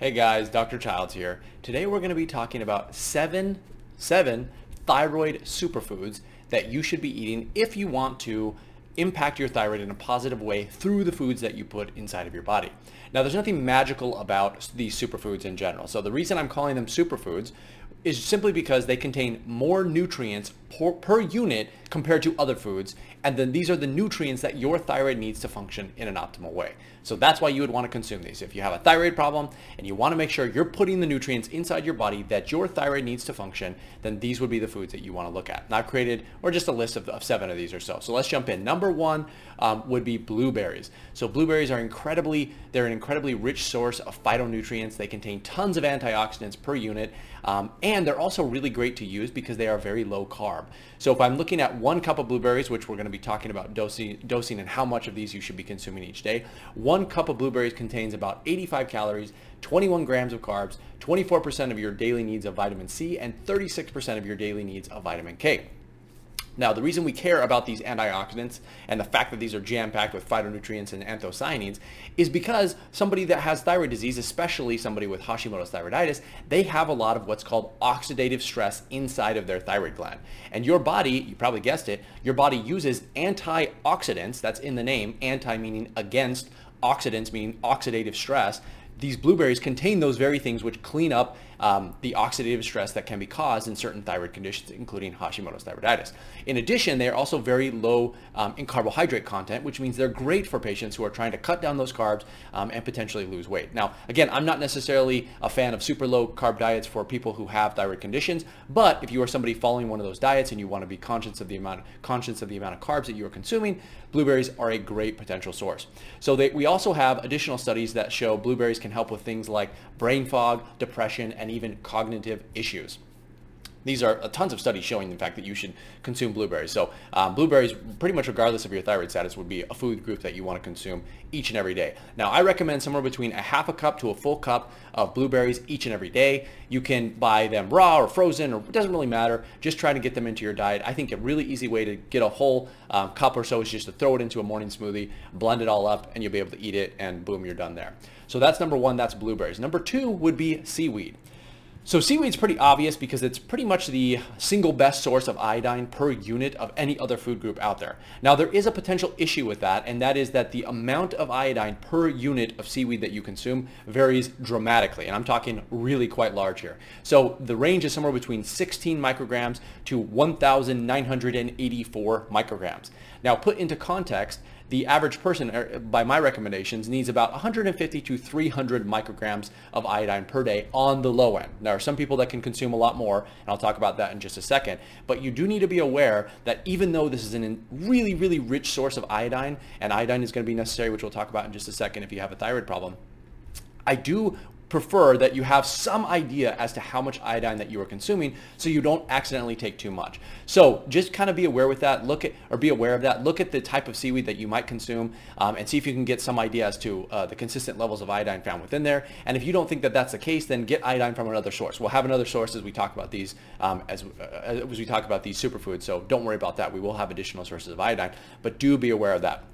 Hey guys, Dr. Childs here. Today we're going to be talking about seven, seven thyroid superfoods that you should be eating if you want to impact your thyroid in a positive way through the foods that you put inside of your body. Now, there's nothing magical about these superfoods in general. So the reason I'm calling them superfoods is simply because they contain more nutrients per, per, unit compared to other foods. And then these are the nutrients that your thyroid needs to function in an optimal way. So that's why you would want to consume these. If you have a thyroid problem and you want to make sure you're putting the nutrients inside your body that your thyroid needs to function, then these would be the foods that you want to look at. And I've created, or just a list of, of seven of these or so. So let's jump in. Number one um, would be blueberries. So blueberries are incredibly, they're an incredibly rich source of phytonutrients. They contain tons of antioxidants per unit. Um, and they're also really great to use because they are very low carb. So if I'm looking at one cup of blueberries, which we're going to be talking about dosing, dosing and how much of these you should be consuming each day, one cup of blueberries contains about 85 calories, 21 grams of carbs, 24% of your daily needs of vitamin C, and 36% of your daily needs of vitamin K. Now, the reason we care about these antioxidants and the fact that these are jam-packed with phytonutrients and anthocyanins is because somebody that has thyroid disease, especially somebody with Hashimoto's thyroiditis, they have a lot of what's called oxidative stress inside of their thyroid gland. And your body, you probably guessed it, your body uses antioxidants, that's in the name, anti meaning against, oxidants meaning oxidative stress, these blueberries contain those very things which clean up um, the oxidative stress that can be caused in certain thyroid conditions, including Hashimoto's thyroiditis. In addition, they are also very low um, in carbohydrate content, which means they're great for patients who are trying to cut down those carbs um, and potentially lose weight. Now, again, I'm not necessarily a fan of super low carb diets for people who have thyroid conditions, but if you are somebody following one of those diets and you want to be conscious of the amount conscious of the amount of carbs that you are consuming, blueberries are a great potential source. So they, we also have additional studies that show blueberries can help with things like brain fog, depression, and and even cognitive issues. These are uh, tons of studies showing, in fact, that you should consume blueberries. So um, blueberries, pretty much regardless of your thyroid status, would be a food group that you want to consume each and every day. Now, I recommend somewhere between a half a cup to a full cup of blueberries each and every day. You can buy them raw or frozen, or it doesn't really matter. Just try to get them into your diet. I think a really easy way to get a whole um, cup or so is just to throw it into a morning smoothie, blend it all up, and you'll be able to eat it, and boom, you're done there. So that's number one, that's blueberries. Number two would be seaweed. So seaweed's pretty obvious because it's pretty much the single best source of iodine per unit of any other food group out there. Now there is a potential issue with that and that is that the amount of iodine per unit of seaweed that you consume varies dramatically and I'm talking really quite large here. So the range is somewhere between 16 micrograms to 1,984 micrograms. Now put into context, the average person, er, by my recommendations, needs about 150 to 300 micrograms of iodine per day on the low end. There are some people that can consume a lot more, and I'll talk about that in just a second. But you do need to be aware that even though this is a really, really rich source of iodine, and iodine is going to be necessary, which we'll talk about in just a second if you have a thyroid problem, I do prefer that you have some idea as to how much iodine that you are consuming so you don't accidentally take too much. So just kind of be aware with that, look at, or be aware of that, look at the type of seaweed that you might consume um, and see if you can get some idea as to uh, the consistent levels of iodine found within there. And if you don't think that that's the case, then get iodine from another source. We'll have another source as we talk about these, um, as, uh, as we talk about these superfoods. So don't worry about that. We will have additional sources of iodine, but do be aware of that.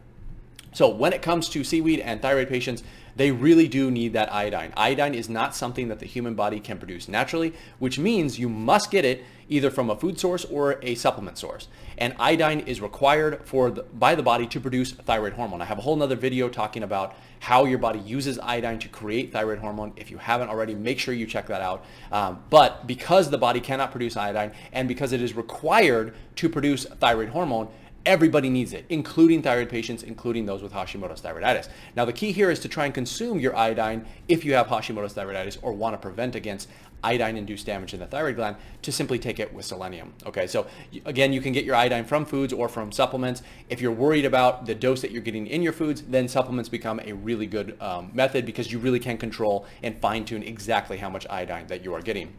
So when it comes to seaweed and thyroid patients, they really do need that iodine. Iodine is not something that the human body can produce naturally, which means you must get it either from a food source or a supplement source. And iodine is required for the, by the body to produce thyroid hormone. I have a whole nother video talking about how your body uses iodine to create thyroid hormone. If you haven't already, make sure you check that out. Um, but because the body cannot produce iodine and because it is required to produce thyroid hormone, Everybody needs it, including thyroid patients, including those with Hashimoto's thyroiditis. Now, the key here is to try and consume your iodine if you have Hashimoto's thyroiditis or want to prevent against iodine-induced damage in the thyroid gland to simply take it with selenium. Okay, so again, you can get your iodine from foods or from supplements. If you're worried about the dose that you're getting in your foods, then supplements become a really good um, method because you really can control and fine-tune exactly how much iodine that you are getting.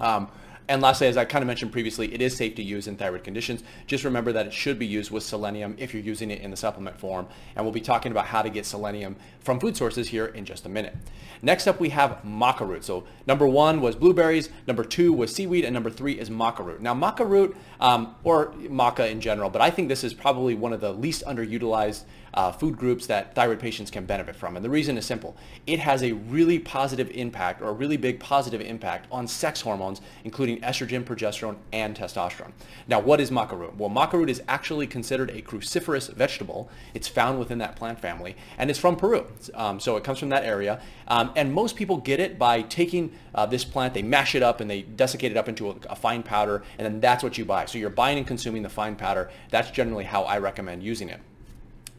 Um, and lastly, as I kind of mentioned previously, it is safe to use in thyroid conditions. Just remember that it should be used with selenium if you're using it in the supplement form. And we'll be talking about how to get selenium from food sources here in just a minute. Next up, we have maca root. So number one was blueberries, number two was seaweed, and number three is maca root. Now maca root, um, or maca in general, but I think this is probably one of the least underutilized uh, food groups that thyroid patients can benefit from. And the reason is simple. It has a really positive impact or a really big positive impact on sex hormones, including estrogen, progesterone, and testosterone. Now, what is maca root? Well, maca root is actually considered a cruciferous vegetable. It's found within that plant family, and it's from Peru. Um, so it comes from that area. Um, and most people get it by taking uh, this plant, they mash it up and they desiccate it up into a, a fine powder, and then that's what you buy. So you're buying and consuming the fine powder. That's generally how I recommend using it.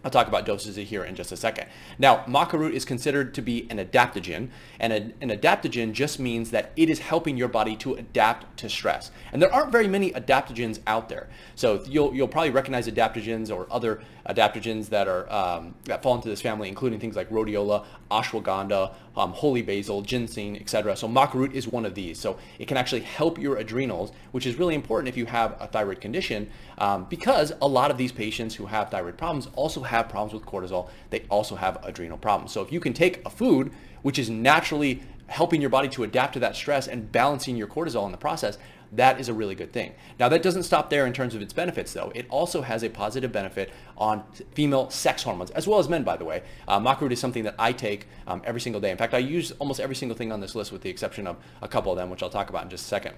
I'll talk about doses here in just a second. Now, maca root is considered to be an adaptogen, and a, an adaptogen just means that it is helping your body to adapt to stress. And there aren't very many adaptogens out there. So you'll, you'll probably recognize adaptogens or other adaptogens that are um, that fall into this family, including things like rhodiola, ashwagandha, um, holy basil, ginseng, etc. So maca root is one of these. So it can actually help your adrenals, which is really important if you have a thyroid condition, um, because a lot of these patients who have thyroid problems also have problems with cortisol. They also have adrenal problems. So if you can take a food which is naturally helping your body to adapt to that stress and balancing your cortisol in the process, that is a really good thing. Now, that doesn't stop there in terms of its benefits, though. It also has a positive benefit on female sex hormones, as well as men, by the way. Uh, maca root is something that I take um, every single day. In fact, I use almost every single thing on this list with the exception of a couple of them, which I'll talk about in just a second.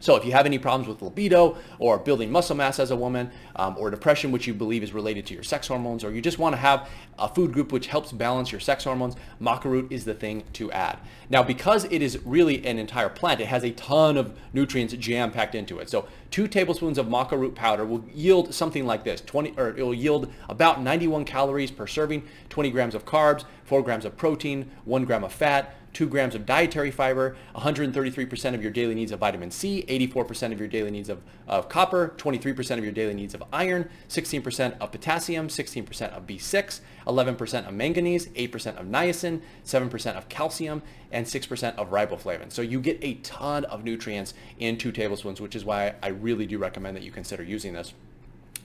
So if you have any problems with libido or building muscle mass as a woman um, or depression, which you believe is related to your sex hormones, or you just want to have a food group which helps balance your sex hormones, maca root is the thing to add. Now, because it is really an entire plant, it has a ton of nutrients jam packed into it. So two tablespoons of maca root powder will yield something like this, 20, or it will yield about 91 calories per serving, 20 grams of carbs, 4 grams of protein, 1 gram of fat, 2 grams of dietary fiber, 133% of your daily needs of vitamin C, 84% of your daily needs of, of copper, 23% of your daily needs of iron, 16% of potassium, 16% of B6, 11% of manganese, 8% of niacin, 7% of calcium, and 6% of riboflavin. So you get a ton of nutrients in two tablespoons, which is why I really do recommend that you consider using this.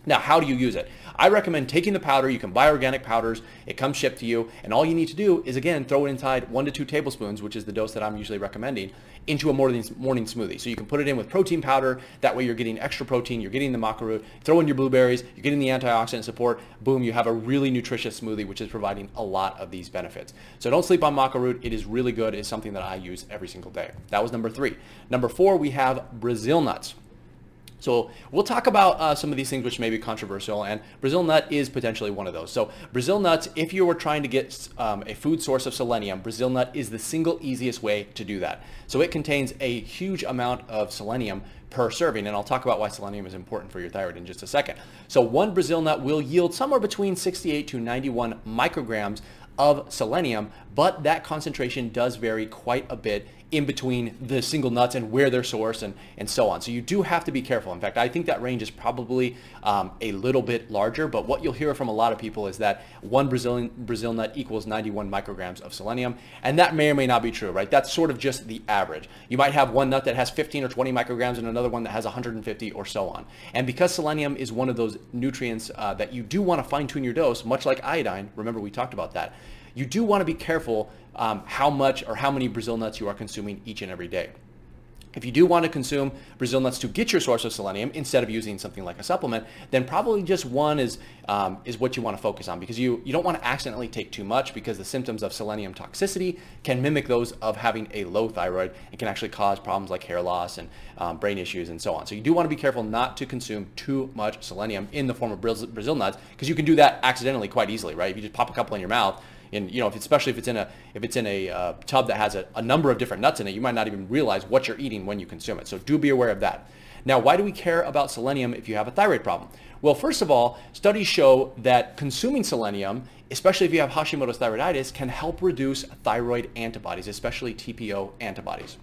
Now, how do you use it? I recommend taking the powder. You can buy organic powders. It comes shipped to you. And all you need to do is, again, throw it inside one to two tablespoons, which is the dose that I'm usually recommending, into a morning, morning smoothie. So you can put it in with protein powder. That way you're getting extra protein. You're getting the maca root. Throw in your blueberries. You're getting the antioxidant support. Boom, you have a really nutritious smoothie, which is providing a lot of these benefits. So don't sleep on maca root. It is really good. It's something that I use every single day. That was number three. Number four, we have Brazil nuts. So we'll talk about uh, some of these things which may be controversial, and Brazil nut is potentially one of those. So Brazil nuts, if you were trying to get um, a food source of selenium, Brazil nut is the single easiest way to do that. So it contains a huge amount of selenium per serving, and I'll talk about why selenium is important for your thyroid in just a second. So one Brazil nut will yield somewhere between 68 to 91 micrograms of selenium, but that concentration does vary quite a bit in between the single nuts and where they're sourced and, and so on. So you do have to be careful. In fact, I think that range is probably um, a little bit larger, but what you'll hear from a lot of people is that one Brazilian Brazil nut equals 91 micrograms of selenium, and that may or may not be true, right? That's sort of just the average. You might have one nut that has 15 or 20 micrograms and another one that has 150 or so on. And because selenium is one of those nutrients uh, that you do want to fine tune your dose, much like iodine, remember we talked about that, you do want to be careful um, how much or how many Brazil nuts you are consuming each and every day. If you do want to consume Brazil nuts to get your source of selenium instead of using something like a supplement, then probably just one is um, is what you want to focus on because you, you don't want to accidentally take too much because the symptoms of selenium toxicity can mimic those of having a low thyroid and can actually cause problems like hair loss and um, brain issues and so on. So you do want to be careful not to consume too much selenium in the form of Brazil, nuts because you can do that accidentally quite easily, right? If you just pop a couple in your mouth, and you know, if especially if it's in a if it's in a uh, tub that has a, a number of different nuts in it, you might not even realize what you're eating when you consume it. So do be aware of that. Now, why do we care about selenium if you have a thyroid problem? Well, first of all, studies show that consuming selenium, especially if you have Hashimoto's thyroiditis, can help reduce thyroid antibodies, especially TPO antibodies.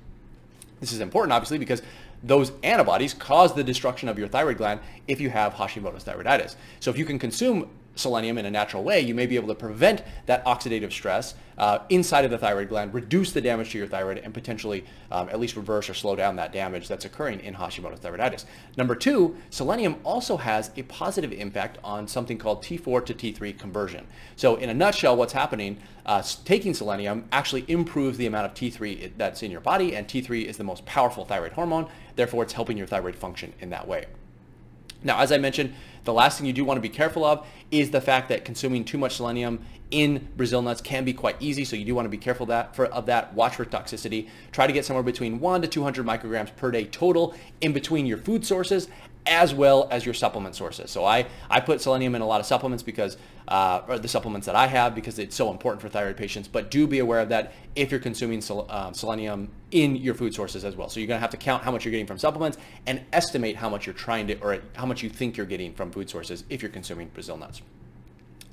This is important, obviously, because those antibodies cause the destruction of your thyroid gland if you have Hashimoto's thyroiditis. So if you can consume selenium in a natural way, you may be able to prevent that oxidative stress uh, inside of the thyroid gland, reduce the damage to your thyroid, and potentially um, at least reverse or slow down that damage that's occurring in Hashimoto's thyroiditis. Number two, selenium also has a positive impact on something called T4 to T3 conversion. So in a nutshell, what's happening, uh, taking selenium actually improves the amount of T3 that's in your body, and T3 is the most powerful thyroid hormone. Therefore, it's helping your thyroid function in that way. Now, as I mentioned, the last thing you do want to be careful of is the fact that consuming too much selenium in Brazil nuts can be quite easy. So you do want to be careful that for, of that. Watch for toxicity. Try to get somewhere between one to 200 micrograms per day total in between your food sources as well as your supplement sources. So I, I put selenium in a lot of supplements because, uh, or the supplements that I have because it's so important for thyroid patients, but do be aware of that if you're consuming sel- uh, selenium in your food sources as well. So you're gonna have to count how much you're getting from supplements and estimate how much you're trying to, or how much you think you're getting from food sources if you're consuming Brazil nuts.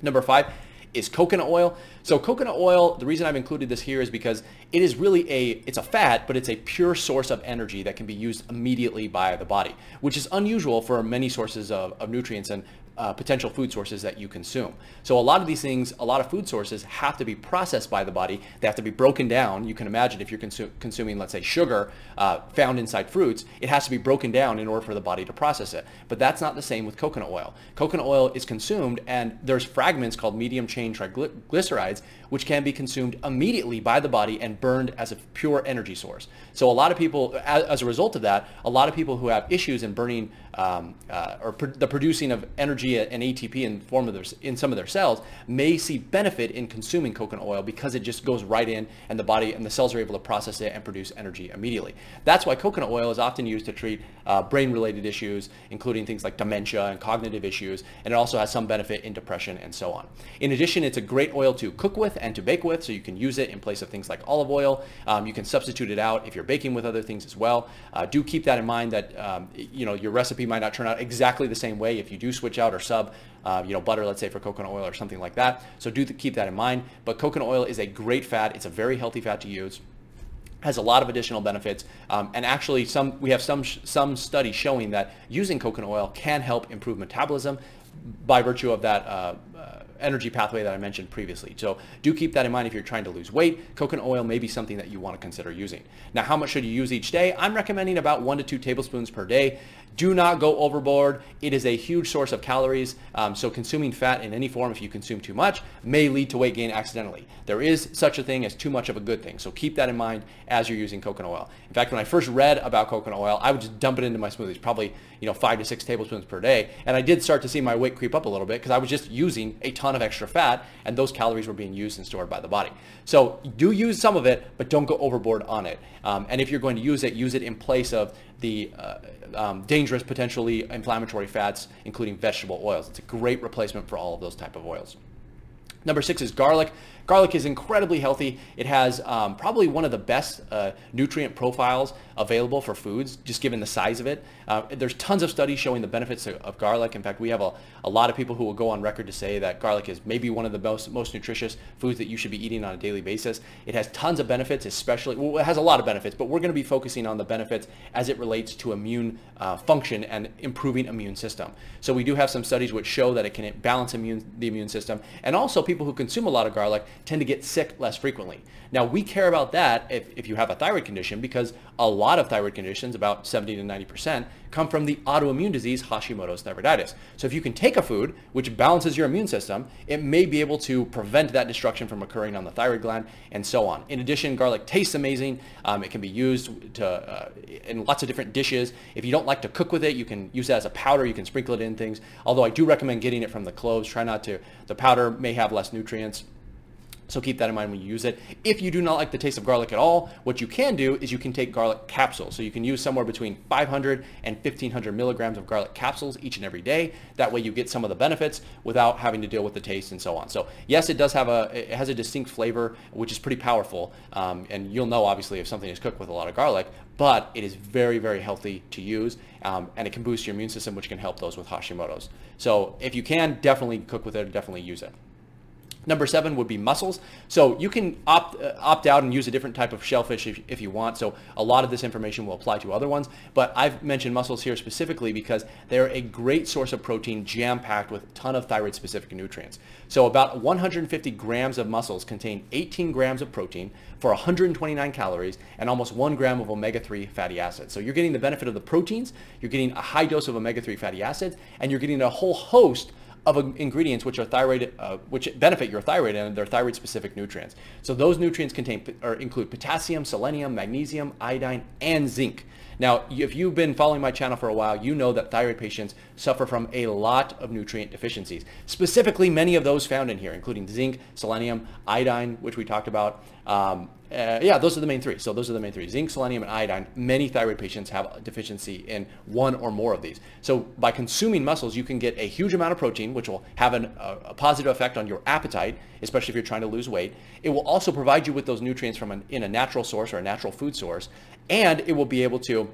Number five, is coconut oil. So coconut oil, the reason I've included this here is because it is really a, it's a fat, but it's a pure source of energy that can be used immediately by the body, which is unusual for many sources of, of nutrients and uh, potential food sources that you consume. So a lot of these things, a lot of food sources have to be processed by the body. They have to be broken down. You can imagine if you're consu- consuming, let's say, sugar uh, found inside fruits, it has to be broken down in order for the body to process it. But that's not the same with coconut oil. Coconut oil is consumed and there's fragments called medium chain triglycerides, which can be consumed immediately by the body and burned as a pure energy source. So a lot of people, as, as a result of that, a lot of people who have issues in burning um, uh, or pr- the producing of energy and ATP in form of their, in some of their cells may see benefit in consuming coconut oil because it just goes right in and the body and the cells are able to process it and produce energy immediately. That's why coconut oil is often used to treat uh, brain-related issues, including things like dementia and cognitive issues, and it also has some benefit in depression and so on. In addition, it's a great oil to cook with and to bake with, so you can use it in place of things like olive oil. Um, you can substitute it out if you're baking with other things as well. Uh, do keep that in mind that um, you know your recipe might not turn out exactly the same way if you do switch out or sub, uh, you know, butter, let's say for coconut oil or something like that. So do keep that in mind. But coconut oil is a great fat. It's a very healthy fat to use has a lot of additional benefits um, and actually some we have some some studies showing that using coconut oil can help improve metabolism by virtue of that uh, uh, energy pathway that I mentioned previously. So do keep that in mind if you're trying to lose weight. Coconut oil may be something that you want to consider using. Now, how much should you use each day? I'm recommending about one to two tablespoons per day. Do not go overboard. It is a huge source of calories. Um, so consuming fat in any form, if you consume too much, may lead to weight gain accidentally. There is such a thing as too much of a good thing. So keep that in mind as you're using coconut oil. In fact, when I first read about coconut oil, I would just dump it into my smoothies, probably you know five to six tablespoons per day. And I did start to see my weight creep up a little bit because I was just using a ton of extra fat and those calories were being used and stored by the body. So do use some of it, but don't go overboard on it. Um, and if you're going to use it, use it in place of the uh, um, dangerous, potentially inflammatory fats, including vegetable oils. It's a great replacement for all of those type of oils. Number six is garlic. Garlic is incredibly healthy. It has um, probably one of the best uh, nutrient profiles available for foods, just given the size of it. Uh, there's tons of studies showing the benefits of, of, garlic. In fact, we have a, a lot of people who will go on record to say that garlic is maybe one of the most, most nutritious foods that you should be eating on a daily basis. It has tons of benefits, especially, well, it has a lot of benefits, but we're going to be focusing on the benefits as it relates to immune uh, function and improving immune system. So we do have some studies which show that it can balance immune, the immune system. And also people who consume a lot of garlic tend to get sick less frequently. Now we care about that if, if you have a thyroid condition because a lot of thyroid conditions, about 70 to 90%, come from the autoimmune disease Hashimoto's thyroiditis. So if you can take a food which balances your immune system, it may be able to prevent that destruction from occurring on the thyroid gland and so on. In addition, garlic tastes amazing. Um, it can be used to, uh, in lots of different dishes. If you don't like to cook with it, you can use it as a powder. You can sprinkle it in things. Although I do recommend getting it from the cloves. Try not to. The powder may have less nutrients. So keep that in mind when you use it. If you do not like the taste of garlic at all, what you can do is you can take garlic capsules. So you can use somewhere between 500 and 1500 milligrams of garlic capsules each and every day. That way you get some of the benefits without having to deal with the taste and so on. So yes, it does have a, it has a distinct flavor, which is pretty powerful. Um, and you'll know obviously if something is cooked with a lot of garlic, but it is very, very healthy to use. Um, and it can boost your immune system, which can help those with Hashimoto's. So if you can, definitely cook with it, definitely use it. Number seven would be mussels. So you can opt, uh, opt out and use a different type of shellfish if, if you want. So a lot of this information will apply to other ones. But I've mentioned mussels here specifically because they're a great source of protein jam-packed with a ton of thyroid-specific nutrients. So about 150 grams of mussels contain 18 grams of protein for 129 calories and almost one gram of omega-3 fatty acids. So you're getting the benefit of the proteins, you're getting a high dose of omega-3 fatty acids, and you're getting a whole host of ingredients which are thyroid, uh, which benefit your thyroid and their thyroid-specific nutrients. So those nutrients contain or include potassium, selenium, magnesium, iodine, and zinc. Now, if you've been following my channel for a while, you know that thyroid patients suffer from a lot of nutrient deficiencies. Specifically, many of those found in here, including zinc, selenium, iodine, which we talked about. Um, uh, yeah, those are the main three. So those are the main three: zinc, selenium, and iodine. Many thyroid patients have a deficiency in one or more of these. So by consuming mussels, you can get a huge amount of protein, which will have an, a, a, positive effect on your appetite, especially if you're trying to lose weight. It will also provide you with those nutrients from an, in a natural source or a natural food source, and it will be able to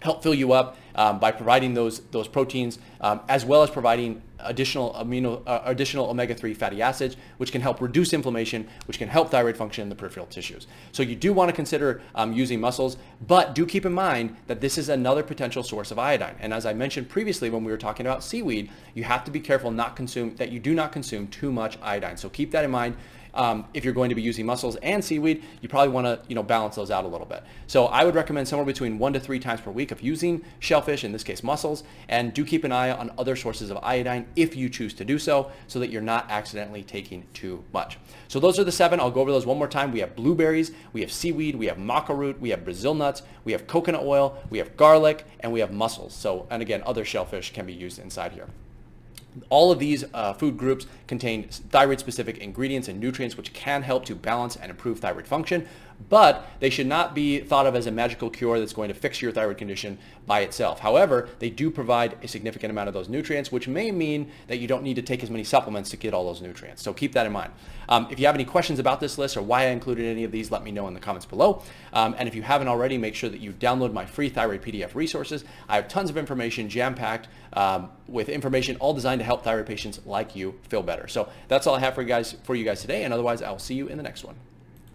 help fill you up um, by providing those those proteins, um, as well as providing additional amino uh, additional omega-3 fatty acids, which can help reduce inflammation, which can help thyroid function in the peripheral tissues. So you do want to consider um, using mussels, but do keep in mind that this is another potential source of iodine. And as I mentioned previously when we were talking about seaweed, you have to be careful not consume that you do not consume too much iodine. So keep that in mind um, if you're going to be using mussels and seaweed, you probably want to you know balance those out a little bit. So I would recommend somewhere between one to three times per week of using shellfish, in this case mussels, and do keep an eye on other sources of iodine if you choose to do so, so that you're not accidentally taking too much. So those are the seven. I'll go over those one more time. We have blueberries, we have seaweed, we have maca root, we have Brazil nuts, we have coconut oil, we have garlic, and we have mussels. So and again, other shellfish can be used inside here. All of these uh, food groups contain thyroid-specific ingredients and nutrients which can help to balance and improve thyroid function, but they should not be thought of as a magical cure that's going to fix your thyroid condition by itself. However, they do provide a significant amount of those nutrients, which may mean that you don't need to take as many supplements to get all those nutrients. So keep that in mind. Um, if you have any questions about this list or why I included any of these, let me know in the comments below. Um, and if you haven't already, make sure that you download my free thyroid PDF resources. I have tons of information jam-packed um, with information all designed to help thyroid patients like you feel better. So that's all I have for you guys for you guys today. And otherwise, I'll see you in the next one.